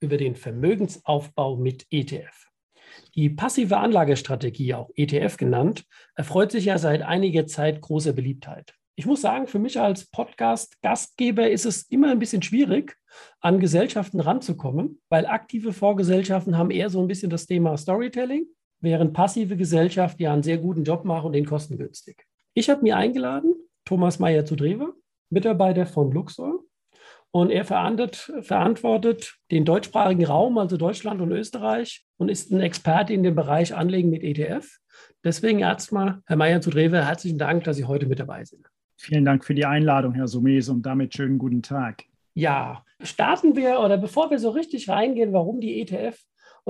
über den Vermögensaufbau mit ETF. Die passive Anlagestrategie, auch ETF genannt, erfreut sich ja seit einiger Zeit großer Beliebtheit. Ich muss sagen, für mich als Podcast-Gastgeber ist es immer ein bisschen schwierig, an Gesellschaften ranzukommen, weil aktive Vorgesellschaften haben eher so ein bisschen das Thema Storytelling, während passive Gesellschaften ja einen sehr guten Job machen und den kostengünstig. Ich habe mir eingeladen, Thomas Meyer zu Drewe, Mitarbeiter von Luxor, und er verantwortet den deutschsprachigen Raum, also Deutschland und Österreich, und ist ein Experte in dem Bereich Anlegen mit ETF. Deswegen erstmal, Herr Mayer zu Drewe, herzlichen Dank, dass Sie heute mit dabei sind. Vielen Dank für die Einladung, Herr Sumes, und damit schönen guten Tag. Ja, starten wir oder bevor wir so richtig reingehen, warum die ETF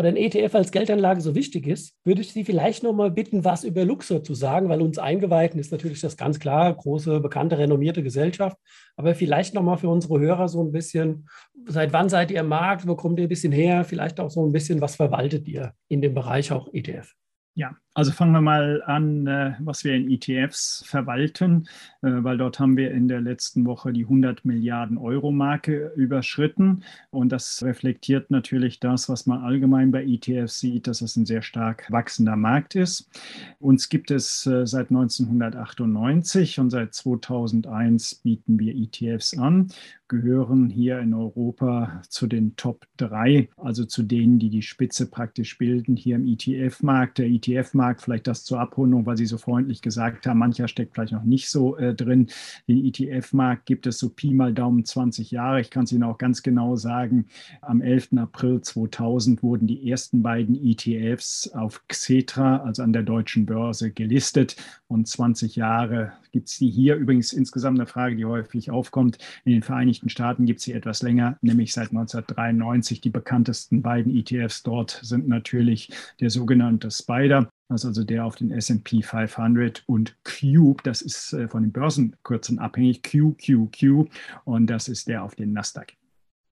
oder ein ETF als Geldanlage so wichtig ist, würde ich Sie vielleicht noch mal bitten, was über Luxor zu sagen, weil uns Eingeweihten ist natürlich das ganz klar, große, bekannte, renommierte Gesellschaft. Aber vielleicht noch mal für unsere Hörer so ein bisschen, seit wann seid ihr im Markt, wo kommt ihr ein bisschen her, vielleicht auch so ein bisschen, was verwaltet ihr in dem Bereich auch ETF? Ja, also fangen wir mal an, äh, was wir in ETFs verwalten, äh, weil dort haben wir in der letzten Woche die 100 Milliarden Euro Marke überschritten. Und das reflektiert natürlich das, was man allgemein bei ETFs sieht, dass es ein sehr stark wachsender Markt ist. Uns gibt es äh, seit 1998 und seit 2001 bieten wir ETFs an, gehören hier in Europa zu den Top 3, also zu denen, die die Spitze praktisch bilden hier im ETF-Markt. Der ETF-Markt, vielleicht das zur Abrundung, weil Sie so freundlich gesagt haben, mancher steckt vielleicht noch nicht so äh, drin. Den ETF-Markt gibt es so Pi mal Daumen 20 Jahre. Ich kann es Ihnen auch ganz genau sagen, am 11. April 2000 wurden die ersten beiden ETFs auf Xetra, also an der deutschen Börse, gelistet und 20 Jahre gibt es die hier. Übrigens insgesamt eine Frage, die häufig aufkommt. In den Vereinigten Staaten gibt es sie etwas länger, nämlich seit 1993. Die bekanntesten beiden ETFs dort sind natürlich der sogenannte Spider. Das ist also der auf den SP 500 und Cube, das ist äh, von den Börsenkürzen abhängig, QQQ und das ist der auf den Nasdaq.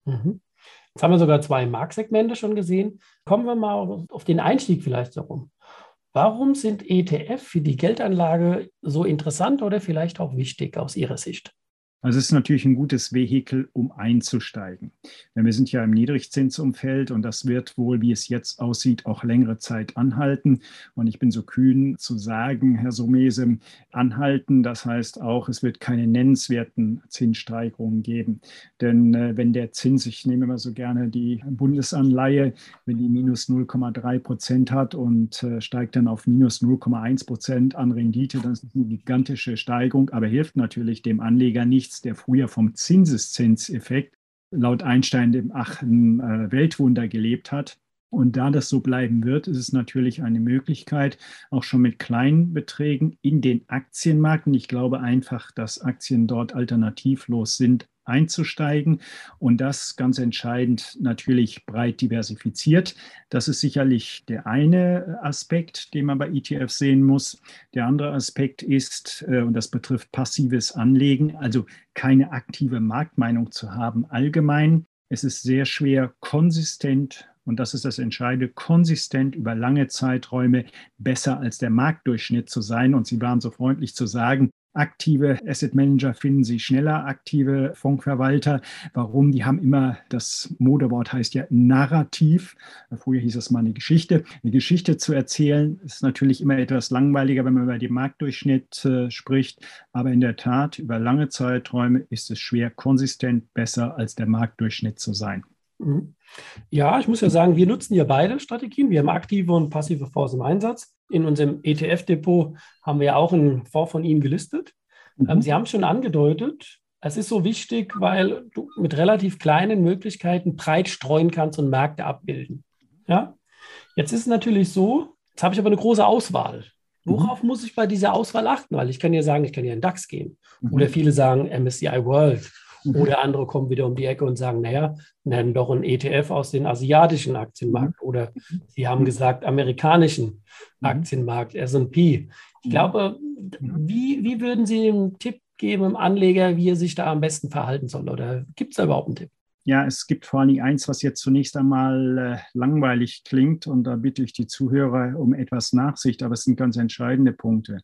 Mhm. Jetzt haben wir sogar zwei Marktsegmente schon gesehen. Kommen wir mal auf den Einstieg vielleicht darum. Warum sind ETF für die Geldanlage so interessant oder vielleicht auch wichtig aus Ihrer Sicht? Also es ist natürlich ein gutes Vehikel, um einzusteigen. Denn wir sind ja im Niedrigzinsumfeld und das wird wohl, wie es jetzt aussieht, auch längere Zeit anhalten. Und ich bin so kühn zu sagen, Herr Somese, anhalten, das heißt auch, es wird keine nennenswerten Zinssteigerungen geben. Denn äh, wenn der Zins, ich nehme immer so gerne die Bundesanleihe, wenn die minus 0,3 Prozent hat und äh, steigt dann auf minus 0,1 Prozent an Rendite, dann ist das eine gigantische Steigerung, aber hilft natürlich dem Anleger nicht nichts, der früher vom Zinseszinseffekt laut Einstein dem achten äh, Weltwunder gelebt hat. Und da das so bleiben wird, ist es natürlich eine Möglichkeit, auch schon mit kleinen Beträgen in den Aktienmarkt. Und ich glaube einfach, dass Aktien dort alternativlos sind, einzusteigen und das ganz entscheidend natürlich breit diversifiziert. Das ist sicherlich der eine Aspekt, den man bei ETFs sehen muss. Der andere Aspekt ist, äh, und das betrifft passives Anlegen, also keine aktive Marktmeinung zu haben allgemein. Es ist sehr schwer, konsistent und das ist das Entscheidende, konsistent über lange Zeiträume besser als der Marktdurchschnitt zu sein. Und Sie waren so freundlich zu sagen, Aktive Asset Manager finden Sie schneller, aktive Fondsverwalter. Warum? Die haben immer, das Modewort heißt ja Narrativ. Früher hieß es mal eine Geschichte. Eine Geschichte zu erzählen ist natürlich immer etwas langweiliger, wenn man über den Marktdurchschnitt äh, spricht. Aber in der Tat, über lange Zeiträume ist es schwer, konsistent besser als der Marktdurchschnitt zu sein. Mhm. Ja, ich muss ja sagen, wir nutzen ja beide Strategien. Wir haben aktive und passive Fonds im Einsatz. In unserem ETF-Depot haben wir ja auch einen Fonds von Ihnen gelistet. Mhm. Ähm, Sie haben es schon angedeutet, es ist so wichtig, weil du mit relativ kleinen Möglichkeiten breit streuen kannst und Märkte abbilden. Ja? Jetzt ist es natürlich so, jetzt habe ich aber eine große Auswahl. Worauf mhm. muss ich bei dieser Auswahl achten? Weil ich kann ja sagen, ich kann ja in DAX gehen. Mhm. Oder viele sagen MSCI World Mhm. Oder andere kommen wieder um die Ecke und sagen, naja, nennen doch ein ETF aus dem asiatischen Aktienmarkt. Mhm. Oder sie haben gesagt, amerikanischen mhm. Aktienmarkt, SP. Ich glaube, wie, wie würden Sie einen Tipp geben im Anleger, wie er sich da am besten verhalten soll? Oder gibt es da überhaupt einen Tipp? Ja, es gibt vor allen Dingen eins, was jetzt zunächst einmal äh, langweilig klingt und da bitte ich die Zuhörer um etwas Nachsicht, aber es sind ganz entscheidende Punkte,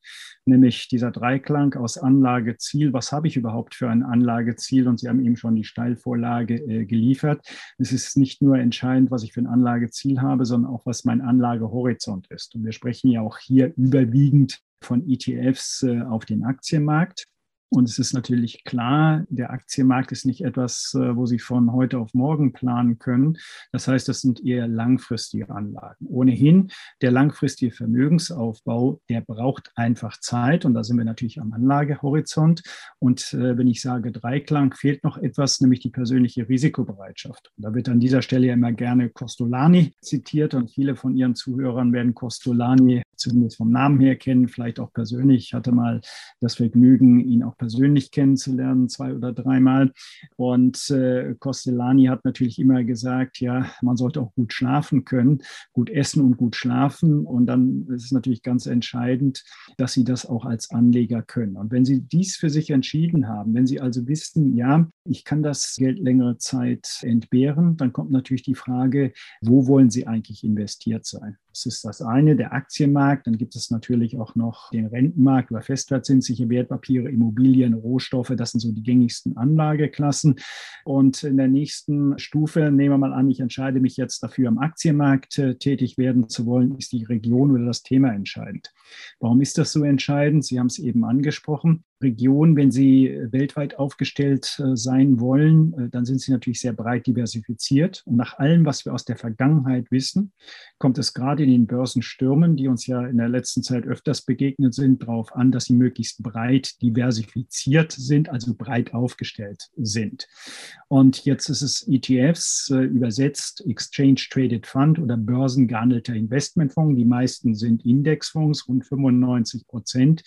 nämlich dieser Dreiklang aus Anlageziel. Was habe ich überhaupt für ein Anlageziel? Und Sie haben eben schon die Steilvorlage äh, geliefert. Es ist nicht nur entscheidend, was ich für ein Anlageziel habe, sondern auch, was mein Anlagehorizont ist. Und wir sprechen ja auch hier überwiegend von ETFs äh, auf den Aktienmarkt. Und es ist natürlich klar, der Aktienmarkt ist nicht etwas, äh, wo Sie von heute auf morgen planen können. Das heißt, das sind eher langfristige Anlagen. Ohnehin, der langfristige Vermögensaufbau, der braucht einfach Zeit. Und da sind wir natürlich am Anlagehorizont. Und äh, wenn ich sage Dreiklang, fehlt noch etwas, nämlich die persönliche Risikobereitschaft. Und da wird an dieser Stelle ja immer gerne Costolani zitiert. Und viele von Ihren Zuhörern werden Costolani zumindest vom Namen her kennen, vielleicht auch persönlich. Ich hatte mal das Vergnügen, ihn auch persönlich kennenzulernen, zwei oder dreimal. Und äh, Costellani hat natürlich immer gesagt, ja, man sollte auch gut schlafen können, gut essen und gut schlafen. Und dann ist es natürlich ganz entscheidend, dass Sie das auch als Anleger können. Und wenn Sie dies für sich entschieden haben, wenn Sie also wissen, ja, ich kann das Geld längere Zeit entbehren, dann kommt natürlich die Frage, wo wollen Sie eigentlich investiert sein? Das ist das eine, der Aktienmarkt. Dann gibt es natürlich auch noch den Rentenmarkt über festverzinsliche Wertpapiere, Immobilien, Rohstoffe. Das sind so die gängigsten Anlageklassen. Und in der nächsten Stufe, nehmen wir mal an, ich entscheide mich jetzt dafür, am Aktienmarkt äh, tätig werden zu wollen, ist die Region oder das Thema entscheidend. Warum ist das so entscheidend? Sie haben es eben angesprochen. Region, wenn Sie weltweit aufgestellt äh, sein wollen, äh, dann sind Sie natürlich sehr breit diversifiziert. Und nach allem, was wir aus der Vergangenheit wissen, kommt es gerade in den Börsenstürmen, die uns ja in der letzten Zeit öfters begegnet sind, darauf an, dass sie möglichst breit diversifiziert sind, also breit aufgestellt sind. Und jetzt ist es ETFs, äh, übersetzt Exchange Traded Fund oder börsengehandelter Investmentfonds. Die meisten sind Indexfonds, rund 95 Prozent.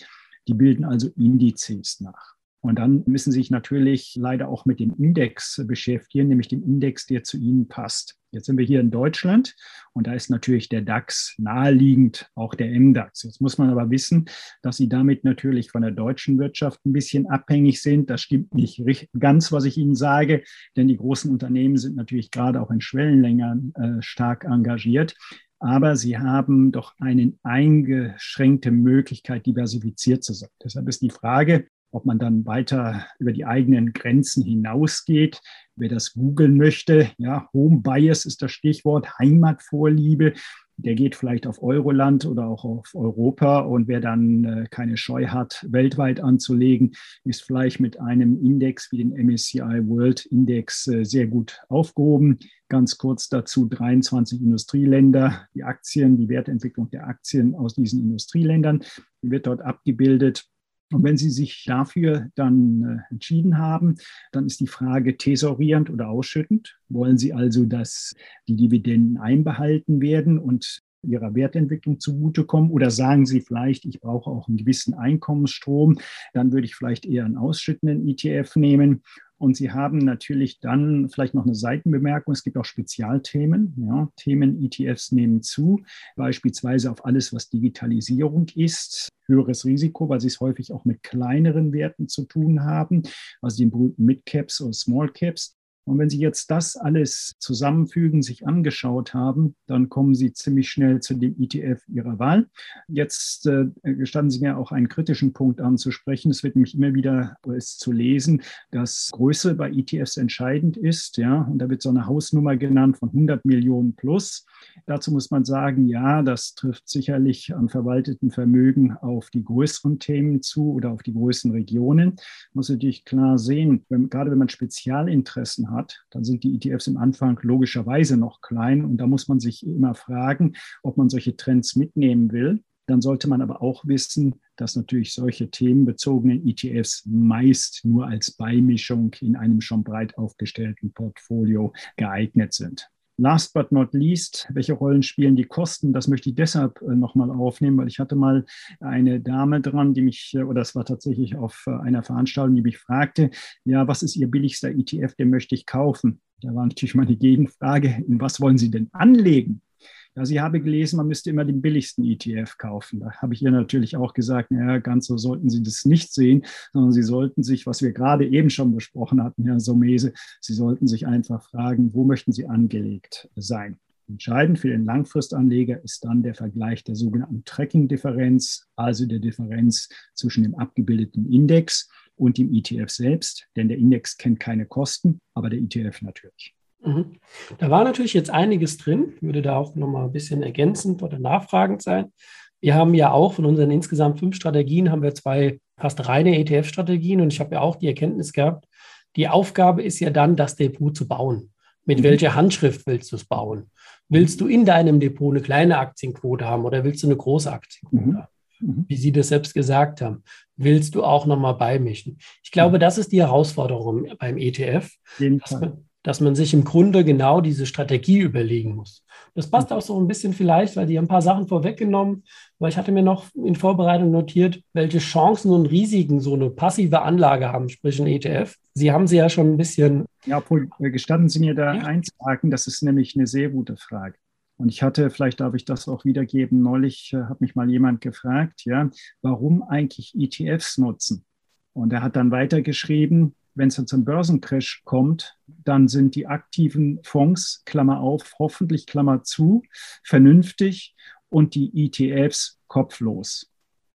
Die bilden also Indizes nach. Und dann müssen Sie sich natürlich leider auch mit dem Index beschäftigen, nämlich dem Index, der zu Ihnen passt. Jetzt sind wir hier in Deutschland und da ist natürlich der DAX naheliegend, auch der MDAX. Jetzt muss man aber wissen, dass Sie damit natürlich von der deutschen Wirtschaft ein bisschen abhängig sind. Das stimmt nicht ganz, was ich Ihnen sage, denn die großen Unternehmen sind natürlich gerade auch in Schwellenlängern äh, stark engagiert aber sie haben doch eine eingeschränkte Möglichkeit, diversifiziert zu sein. Deshalb ist die Frage, ob man dann weiter über die eigenen Grenzen hinausgeht. Wer das googeln möchte, ja, Home Bias ist das Stichwort, Heimatvorliebe der geht vielleicht auf Euroland oder auch auf Europa. Und wer dann äh, keine Scheu hat, weltweit anzulegen, ist vielleicht mit einem Index wie den MSCI World Index äh, sehr gut aufgehoben. Ganz kurz dazu 23 Industrieländer, die Aktien, die Wertentwicklung der Aktien aus diesen Industrieländern wird dort abgebildet. Und wenn Sie sich dafür dann äh, entschieden haben, dann ist die Frage tesorierend oder ausschüttend. Wollen Sie also, dass die Dividenden einbehalten werden und ihrer Wertentwicklung zugutekommen? Oder sagen Sie vielleicht, ich brauche auch einen gewissen Einkommensstrom, dann würde ich vielleicht eher einen ausschüttenden ETF nehmen. Und Sie haben natürlich dann vielleicht noch eine Seitenbemerkung. Es gibt auch Spezialthemen. Ja, Themen ETFs nehmen zu, beispielsweise auf alles, was Digitalisierung ist. Höheres Risiko, weil sie es häufig auch mit kleineren Werten zu tun haben, also den berühmten Mid-Caps oder Small-Caps. Und wenn Sie jetzt das alles zusammenfügen, sich angeschaut haben, dann kommen Sie ziemlich schnell zu dem ETF Ihrer Wahl. Jetzt äh, gestatten Sie mir auch einen kritischen Punkt anzusprechen. Es wird nämlich immer wieder ist zu lesen, dass Größe bei ETFs entscheidend ist. Ja, und da wird so eine Hausnummer genannt von 100 Millionen plus. Dazu muss man sagen, ja, das trifft sicherlich an verwalteten Vermögen auf die größeren Themen zu oder auf die größeren Regionen. Muss natürlich klar sehen, wenn, gerade wenn man Spezialinteressen hat, hat, dann sind die ETFs im Anfang logischerweise noch klein. Und da muss man sich immer fragen, ob man solche Trends mitnehmen will. Dann sollte man aber auch wissen, dass natürlich solche themenbezogenen ETFs meist nur als Beimischung in einem schon breit aufgestellten Portfolio geeignet sind. Last but not least, welche Rollen spielen die Kosten? Das möchte ich deshalb äh, nochmal aufnehmen, weil ich hatte mal eine Dame dran, die mich, äh, oder es war tatsächlich auf äh, einer Veranstaltung, die mich fragte, ja, was ist Ihr billigster ETF, den möchte ich kaufen? Da war natürlich meine Gegenfrage, in was wollen Sie denn anlegen? Also ich habe gelesen, man müsste immer den billigsten ETF kaufen. Da habe ich ihr natürlich auch gesagt, naja, ganz so sollten Sie das nicht sehen, sondern Sie sollten sich, was wir gerade eben schon besprochen hatten, Herr Somese, Sie sollten sich einfach fragen, wo möchten Sie angelegt sein? Entscheidend für den Langfristanleger ist dann der Vergleich der sogenannten Tracking-Differenz, also der Differenz zwischen dem abgebildeten Index und dem ETF selbst. Denn der Index kennt keine Kosten, aber der ETF natürlich. Mhm. Da war natürlich jetzt einiges drin, ich würde da auch nochmal ein bisschen ergänzend oder nachfragend sein. Wir haben ja auch von unseren insgesamt fünf Strategien, haben wir zwei fast reine ETF-Strategien und ich habe ja auch die Erkenntnis gehabt, die Aufgabe ist ja dann, das Depot zu bauen. Mit mhm. welcher Handschrift willst du es bauen? Willst du in deinem Depot eine kleine Aktienquote haben oder willst du eine große Aktienquote mhm. haben? Mhm. Wie Sie das selbst gesagt haben, willst du auch nochmal beimischen? Ich glaube, mhm. das ist die Herausforderung beim ETF, dass man, dass man sich im Grunde genau diese Strategie überlegen muss. Das passt auch so ein bisschen vielleicht, weil die haben ein paar Sachen vorweggenommen, weil ich hatte mir noch in Vorbereitung notiert, welche Chancen und Risiken so eine passive Anlage haben, sprich ein ETF. Sie haben sie ja schon ein bisschen. Ja, Paul, äh, gestatten Sie mir da ja. einzuhaken, das ist nämlich eine sehr gute Frage. Und ich hatte, vielleicht darf ich das auch wiedergeben, neulich äh, hat mich mal jemand gefragt, ja, warum eigentlich ETFs nutzen? Und er hat dann weitergeschrieben, wenn es zum Börsencrash kommt, dann sind die aktiven Fonds, Klammer auf, hoffentlich Klammer zu, vernünftig und die ETFs kopflos.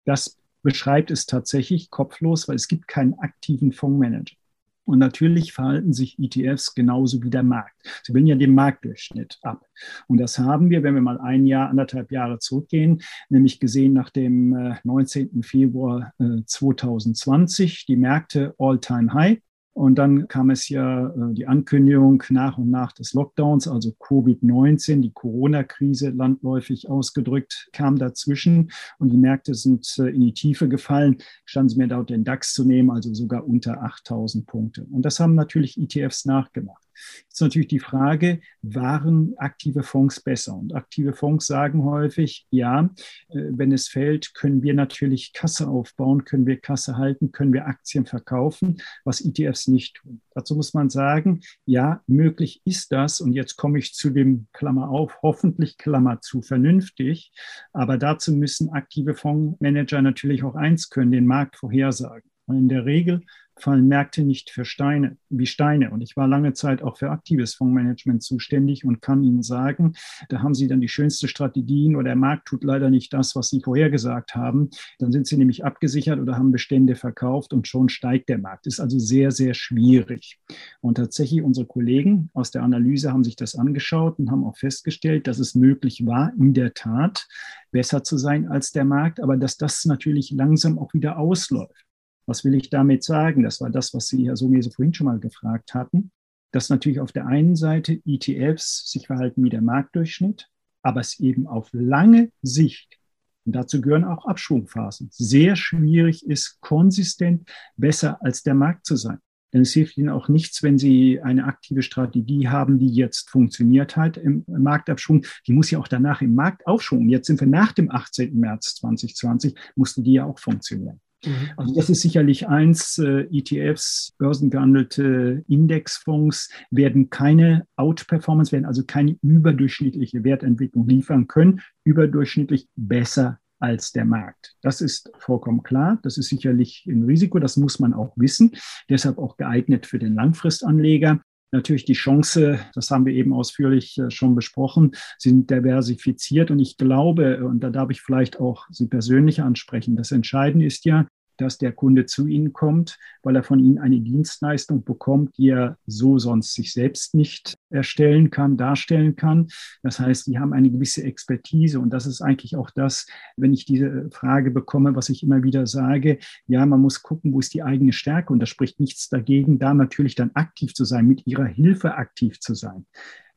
Das beschreibt es tatsächlich kopflos, weil es gibt keinen aktiven Fondsmanager. Und natürlich verhalten sich ETFs genauso wie der Markt. Sie bilden ja den Marktdurchschnitt ab. Und das haben wir, wenn wir mal ein Jahr, anderthalb Jahre zurückgehen, nämlich gesehen nach dem 19. Äh, Februar 2020, äh, die Märkte All-Time High. Und dann kam es ja äh, die Ankündigung nach und nach des Lockdowns, also Covid-19, die Corona-Krise landläufig ausgedrückt, kam dazwischen und die Märkte sind äh, in die Tiefe gefallen, standen sie mir dort den DAX zu nehmen, also sogar unter 8000 Punkte. Und das haben natürlich ETFs nachgemacht. Jetzt natürlich die Frage, waren aktive Fonds besser? Und aktive Fonds sagen häufig, ja, äh, wenn es fällt, können wir natürlich Kasse aufbauen, können wir Kasse halten, können wir Aktien verkaufen, was ETFs nicht tun. Dazu muss man sagen, ja, möglich ist das. Und jetzt komme ich zu dem Klammer auf, hoffentlich Klammer zu, vernünftig. Aber dazu müssen aktive Fondsmanager natürlich auch eins können, den Markt vorhersagen. Und in der Regel fallen Märkte nicht für Steine, wie Steine. Und ich war lange Zeit auch für aktives Fondsmanagement zuständig und kann Ihnen sagen, da haben Sie dann die schönste Strategien oder der Markt tut leider nicht das, was Sie vorhergesagt haben. Dann sind Sie nämlich abgesichert oder haben Bestände verkauft und schon steigt der Markt. Ist also sehr, sehr schwierig. Und tatsächlich unsere Kollegen aus der Analyse haben sich das angeschaut und haben auch festgestellt, dass es möglich war, in der Tat besser zu sein als der Markt, aber dass das natürlich langsam auch wieder ausläuft. Was will ich damit sagen? Das war das, was Sie, Herr Somese, vorhin schon mal gefragt hatten, dass natürlich auf der einen Seite ETFs sich verhalten wie der Marktdurchschnitt, aber es eben auf lange Sicht, und dazu gehören auch Abschwungphasen, sehr schwierig ist, konsistent besser als der Markt zu sein. Denn es hilft Ihnen auch nichts, wenn Sie eine aktive Strategie haben, die jetzt funktioniert hat im Marktabschwung. Die muss ja auch danach im Marktaufschwung. Jetzt sind wir nach dem 18. März 2020, musste die ja auch funktionieren. Mhm. Also das ist sicherlich eins. Äh, ETFs, börsengehandelte Indexfonds werden keine Outperformance, werden also keine überdurchschnittliche Wertentwicklung liefern können, überdurchschnittlich besser als der Markt. Das ist vollkommen klar. Das ist sicherlich ein Risiko. Das muss man auch wissen. Deshalb auch geeignet für den Langfristanleger natürlich die Chance, das haben wir eben ausführlich äh, schon besprochen, sind diversifiziert. Und ich glaube, und da darf ich vielleicht auch Sie persönlich ansprechen, das Entscheidende ist ja, dass der Kunde zu Ihnen kommt, weil er von Ihnen eine Dienstleistung bekommt, die er so sonst sich selbst nicht erstellen kann, darstellen kann. Das heißt, Sie haben eine gewisse Expertise und das ist eigentlich auch das, wenn ich diese Frage bekomme, was ich immer wieder sage, ja, man muss gucken, wo ist die eigene Stärke und da spricht nichts dagegen, da natürlich dann aktiv zu sein, mit Ihrer Hilfe aktiv zu sein.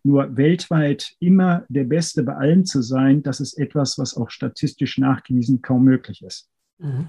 Nur weltweit immer der Beste bei allen zu sein, das ist etwas, was auch statistisch nachgewiesen kaum möglich ist. Mhm.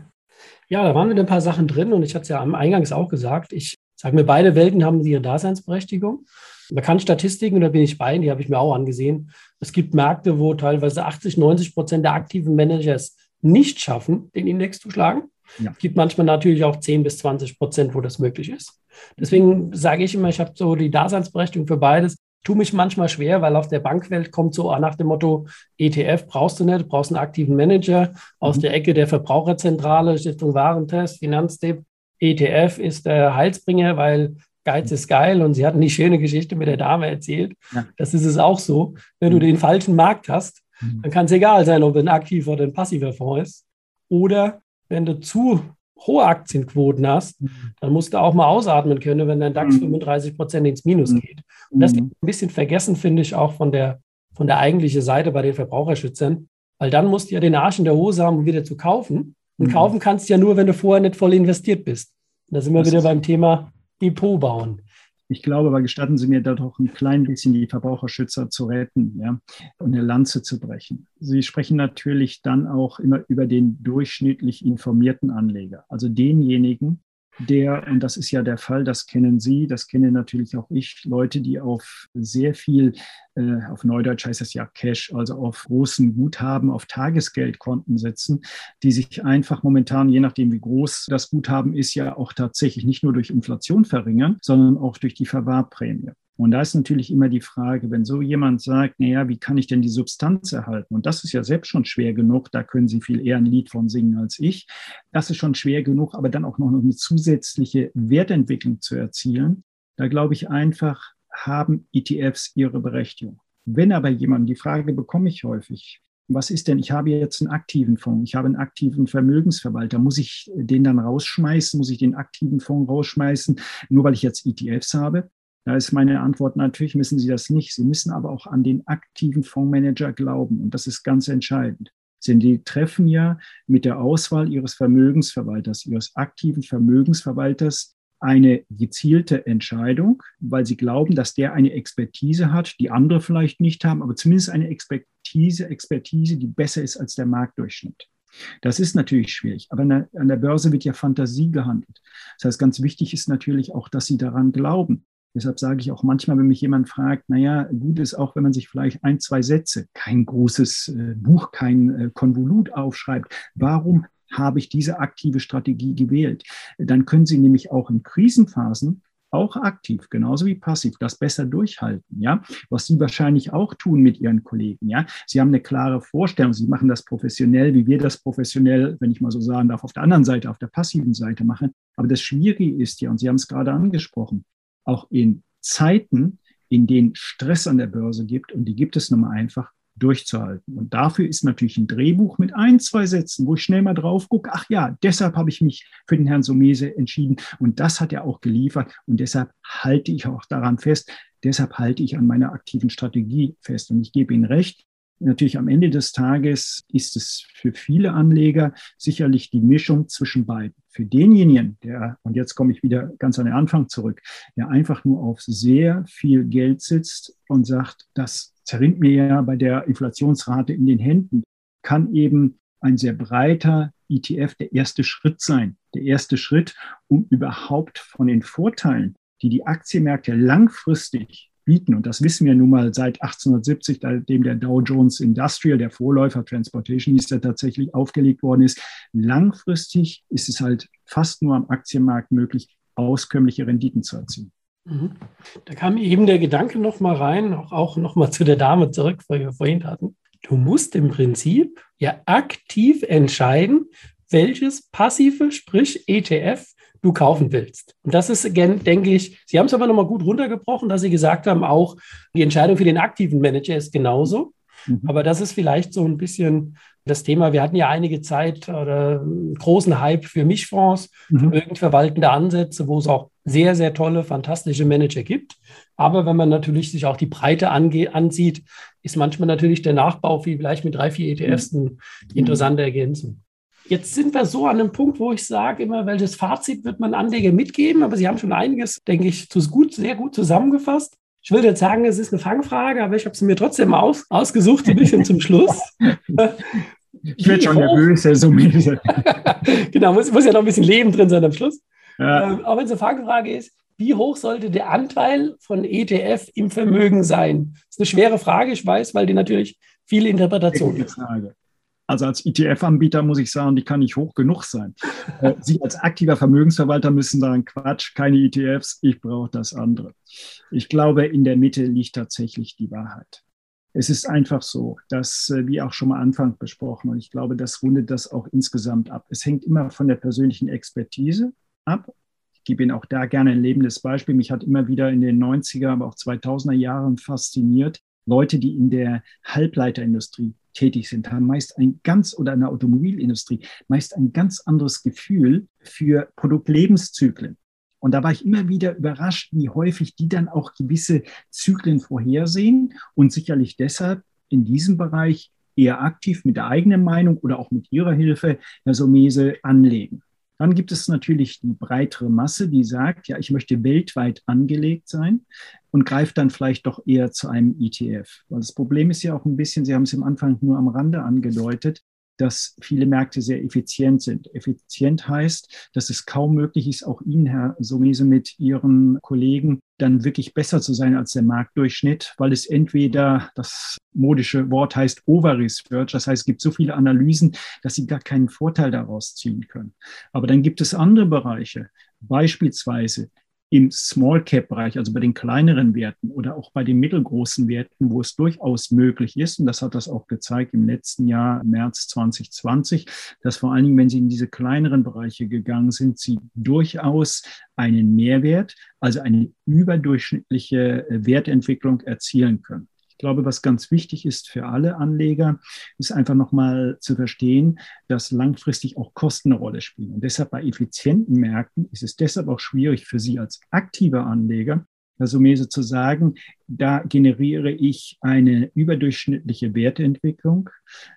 Ja, da waren wieder ein paar Sachen drin und ich hatte es ja am Eingangs auch gesagt. Ich sage mir, beide Welten haben ihre Daseinsberechtigung. Man kann Statistiken, da bin ich bei, die habe ich mir auch angesehen. Es gibt Märkte, wo teilweise 80, 90 Prozent der aktiven Managers nicht schaffen, den Index zu schlagen. Ja. Es gibt manchmal natürlich auch 10 bis 20 Prozent, wo das möglich ist. Deswegen sage ich immer, ich habe so die Daseinsberechtigung für beides. Tue mich manchmal schwer, weil auf der Bankwelt kommt so nach dem Motto, ETF brauchst du nicht, du brauchst einen aktiven Manager. Aus mhm. der Ecke der Verbraucherzentrale, Stiftung Warentest, Finanztipp, ETF ist der Heilsbringer, weil Geiz ist geil und sie hatten die schöne Geschichte mit der Dame erzählt. Ja. Das ist es auch so. Wenn du mhm. den falschen Markt hast, mhm. dann kann es egal sein, ob ein aktiver oder ein passiver Fonds ist. Oder wenn du zu hohe Aktienquoten hast, mhm. dann musst du auch mal ausatmen können, wenn dein DAX 35 Prozent ins Minus geht. Und das ist ein bisschen vergessen, finde ich, auch von der, von der eigentlichen Seite bei den Verbraucherschützern, weil dann musst du ja den Arsch in der Hose haben, um wieder zu kaufen. Und kaufen kannst du ja nur, wenn du vorher nicht voll investiert bist. Und da sind wir das wieder beim Thema Depot bauen. Ich glaube, aber gestatten Sie mir da doch ein klein bisschen die Verbraucherschützer zu retten ja, und eine Lanze zu brechen. Sie sprechen natürlich dann auch immer über den durchschnittlich informierten Anleger, also denjenigen, der, und das ist ja der Fall, das kennen Sie, das kenne natürlich auch ich, Leute, die auf sehr viel, äh, auf Neudeutsch heißt das ja Cash, also auf großen Guthaben, auf Tagesgeldkonten sitzen, die sich einfach momentan, je nachdem wie groß das Guthaben ist, ja auch tatsächlich nicht nur durch Inflation verringern, sondern auch durch die Verwahrprämie. Und da ist natürlich immer die Frage, wenn so jemand sagt, naja, wie kann ich denn die Substanz erhalten? Und das ist ja selbst schon schwer genug, da können Sie viel eher ein Lied von singen als ich. Das ist schon schwer genug, aber dann auch noch eine zusätzliche Wertentwicklung zu erzielen. Da glaube ich einfach, haben ETFs ihre Berechtigung. Wenn aber jemand, die Frage bekomme ich häufig, was ist denn, ich habe jetzt einen aktiven Fonds, ich habe einen aktiven Vermögensverwalter, muss ich den dann rausschmeißen, muss ich den aktiven Fonds rausschmeißen, nur weil ich jetzt ETFs habe? Da ist meine Antwort, natürlich müssen Sie das nicht. Sie müssen aber auch an den aktiven Fondsmanager glauben. Und das ist ganz entscheidend. Denn die treffen ja mit der Auswahl ihres Vermögensverwalters, ihres aktiven Vermögensverwalters eine gezielte Entscheidung, weil sie glauben, dass der eine Expertise hat, die andere vielleicht nicht haben, aber zumindest eine Expertise, Expertise, die besser ist als der Marktdurchschnitt. Das ist natürlich schwierig, aber an der Börse wird ja Fantasie gehandelt. Das heißt, ganz wichtig ist natürlich auch, dass Sie daran glauben. Deshalb sage ich auch manchmal, wenn mich jemand fragt, naja, gut ist auch, wenn man sich vielleicht ein, zwei Sätze, kein großes äh, Buch, kein äh, Konvolut aufschreibt. Warum habe ich diese aktive Strategie gewählt? Dann können Sie nämlich auch in Krisenphasen auch aktiv, genauso wie passiv, das besser durchhalten, ja, was Sie wahrscheinlich auch tun mit Ihren Kollegen, ja. Sie haben eine klare Vorstellung, Sie machen das professionell, wie wir das professionell, wenn ich mal so sagen darf, auf der anderen Seite, auf der passiven Seite machen. Aber das Schwierige ist ja, und Sie haben es gerade angesprochen, auch in Zeiten, in denen Stress an der Börse gibt, und die gibt es nun mal einfach, durchzuhalten. Und dafür ist natürlich ein Drehbuch mit ein, zwei Sätzen, wo ich schnell mal drauf gucke, ach ja, deshalb habe ich mich für den Herrn Somese entschieden und das hat er auch geliefert und deshalb halte ich auch daran fest, deshalb halte ich an meiner aktiven Strategie fest. Und ich gebe Ihnen recht, Natürlich am Ende des Tages ist es für viele Anleger sicherlich die Mischung zwischen beiden. Für denjenigen, der, und jetzt komme ich wieder ganz an den Anfang zurück, der einfach nur auf sehr viel Geld sitzt und sagt, das zerrinnt mir ja bei der Inflationsrate in den Händen, kann eben ein sehr breiter ETF der erste Schritt sein. Der erste Schritt, um überhaupt von den Vorteilen, die die Aktienmärkte langfristig bieten. Und das wissen wir nun mal seit 1870, seitdem der Dow Jones Industrial, der Vorläufer Transportation hieß der tatsächlich aufgelegt worden ist. Langfristig ist es halt fast nur am Aktienmarkt möglich, auskömmliche Renditen zu erzielen. Mhm. Da kam eben der Gedanke noch mal rein, auch, auch noch mal zu der Dame zurück, weil wir vorhin hatten. Du musst im Prinzip ja aktiv entscheiden, welches passive, sprich ETF, du kaufen willst. Und das ist, denke ich, Sie haben es aber nochmal gut runtergebrochen, dass Sie gesagt haben, auch die Entscheidung für den aktiven Manager ist genauso. Mhm. Aber das ist vielleicht so ein bisschen das Thema. Wir hatten ja einige Zeit oder einen großen Hype für Mischfonds, mhm. vermögensverwaltende Ansätze, wo es auch sehr, sehr tolle, fantastische Manager gibt. Aber wenn man natürlich sich auch die Breite ansieht, ist manchmal natürlich der Nachbau vielleicht mit drei, vier ETFs eine mhm. interessante Ergänzung. Jetzt sind wir so an einem Punkt, wo ich sage immer, welches Fazit wird man Anleger mitgeben? Aber Sie haben schon einiges, denke ich, gut, sehr gut zusammengefasst. Ich würde jetzt sagen, es ist eine Fangfrage, aber ich habe sie mir trotzdem aus, ausgesucht, ein bisschen zum Schluss. Ich werde schon nervös, Herr Summese. genau, muss, muss ja noch ein bisschen Leben drin sein am Schluss. Ja. Ähm, aber wenn es eine Fangfrage ist, wie hoch sollte der Anteil von ETF im Vermögen sein? Das ist eine schwere Frage, ich weiß, weil die natürlich viele Interpretationen hat. Also als ETF-Anbieter muss ich sagen, die kann nicht hoch genug sein. Äh, Sie als aktiver Vermögensverwalter müssen sagen, Quatsch, keine ETFs, ich brauche das andere. Ich glaube, in der Mitte liegt tatsächlich die Wahrheit. Es ist einfach so, dass, äh, wie auch schon mal Anfang besprochen, und ich glaube, das rundet das auch insgesamt ab. Es hängt immer von der persönlichen Expertise ab. Ich gebe Ihnen auch da gerne ein lebendes Beispiel. Mich hat immer wieder in den 90er, aber auch 2000er Jahren fasziniert, Leute, die in der Halbleiterindustrie tätig sind, haben meist ein ganz, oder in der Automobilindustrie, meist ein ganz anderes Gefühl für Produktlebenszyklen. Und da war ich immer wieder überrascht, wie häufig die dann auch gewisse Zyklen vorhersehen und sicherlich deshalb in diesem Bereich eher aktiv mit der eigenen Meinung oder auch mit ihrer Hilfe, Herr Somese, anlegen. Dann gibt es natürlich die breitere Masse, die sagt, ja, ich möchte weltweit angelegt sein und greift dann vielleicht doch eher zu einem ETF. Weil das Problem ist ja auch ein bisschen, Sie haben es am Anfang nur am Rande angedeutet, dass viele Märkte sehr effizient sind. Effizient heißt, dass es kaum möglich ist, auch Ihnen, Herr Somese, mit Ihren Kollegen dann wirklich besser zu sein als der Marktdurchschnitt, weil es entweder, das modische Wort heißt Over-Research, das heißt, es gibt so viele Analysen, dass Sie gar keinen Vorteil daraus ziehen können. Aber dann gibt es andere Bereiche, beispielsweise im Small Cap Bereich, also bei den kleineren Werten oder auch bei den mittelgroßen Werten, wo es durchaus möglich ist, und das hat das auch gezeigt im letzten Jahr, März 2020, dass vor allen Dingen, wenn Sie in diese kleineren Bereiche gegangen sind, Sie durchaus einen Mehrwert, also eine überdurchschnittliche Wertentwicklung erzielen können. Ich glaube, was ganz wichtig ist für alle Anleger, ist einfach nochmal zu verstehen, dass langfristig auch Kosten eine Rolle spielen. Und deshalb bei effizienten Märkten ist es deshalb auch schwierig für Sie als aktiver Anleger, also mehr so zu sagen, da generiere ich eine überdurchschnittliche Wertentwicklung,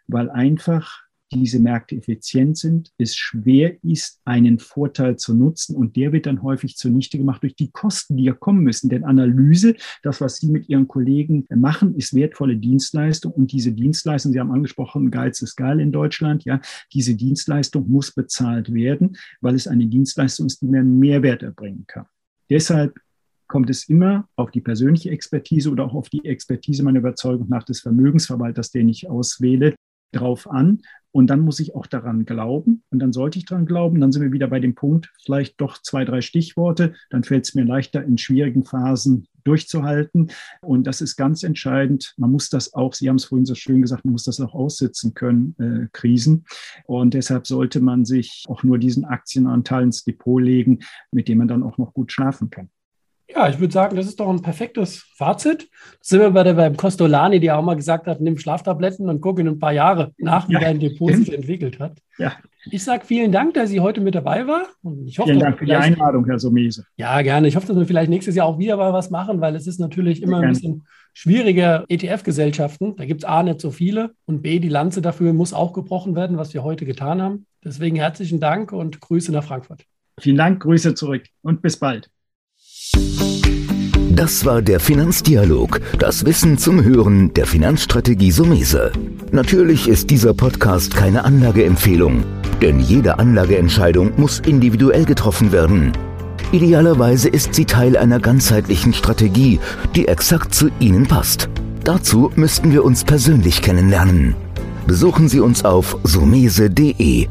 weil einfach diese Märkte effizient sind, es schwer ist, einen Vorteil zu nutzen. Und der wird dann häufig zunichte gemacht durch die Kosten, die ja kommen müssen. Denn Analyse, das, was Sie mit Ihren Kollegen machen, ist wertvolle Dienstleistung. Und diese Dienstleistung, Sie haben angesprochen, Geiz ist geil in Deutschland, ja, diese Dienstleistung muss bezahlt werden, weil es eine Dienstleistung ist, die einen Mehrwert erbringen kann. Deshalb kommt es immer auf die persönliche Expertise oder auch auf die Expertise meiner Überzeugung nach des Vermögensverwalters, den ich auswähle, drauf an. Und dann muss ich auch daran glauben. Und dann sollte ich daran glauben. Dann sind wir wieder bei dem Punkt, vielleicht doch zwei, drei Stichworte. Dann fällt es mir leichter, in schwierigen Phasen durchzuhalten. Und das ist ganz entscheidend. Man muss das auch, Sie haben es vorhin so schön gesagt, man muss das auch aussitzen können, äh, Krisen. Und deshalb sollte man sich auch nur diesen Aktienanteil ins Depot legen, mit dem man dann auch noch gut schlafen kann. Ja, ich würde sagen, das ist doch ein perfektes Fazit. Das sind wir bei der, beim Costolani, der auch mal gesagt hat, nimm Schlaftabletten und guck in ein paar Jahre nach, wie ja, dein Depot sich entwickelt hat. Ja. Ich sage vielen Dank, dass Sie heute mit dabei war. Und ich hoffe, vielen Dank für die Einladung, Herr Somese. Ja, gerne. Ich hoffe, dass wir vielleicht nächstes Jahr auch wieder mal was machen, weil es ist natürlich immer ein bisschen schwieriger ETF-Gesellschaften. Da gibt es A, nicht so viele und B, die Lanze dafür muss auch gebrochen werden, was wir heute getan haben. Deswegen herzlichen Dank und Grüße nach Frankfurt. Vielen Dank, Grüße zurück und bis bald. Das war der Finanzdialog, das Wissen zum Hören der Finanzstrategie Sumese. Natürlich ist dieser Podcast keine Anlageempfehlung, denn jede Anlageentscheidung muss individuell getroffen werden. Idealerweise ist sie Teil einer ganzheitlichen Strategie, die exakt zu Ihnen passt. Dazu müssten wir uns persönlich kennenlernen. Besuchen Sie uns auf sumese.de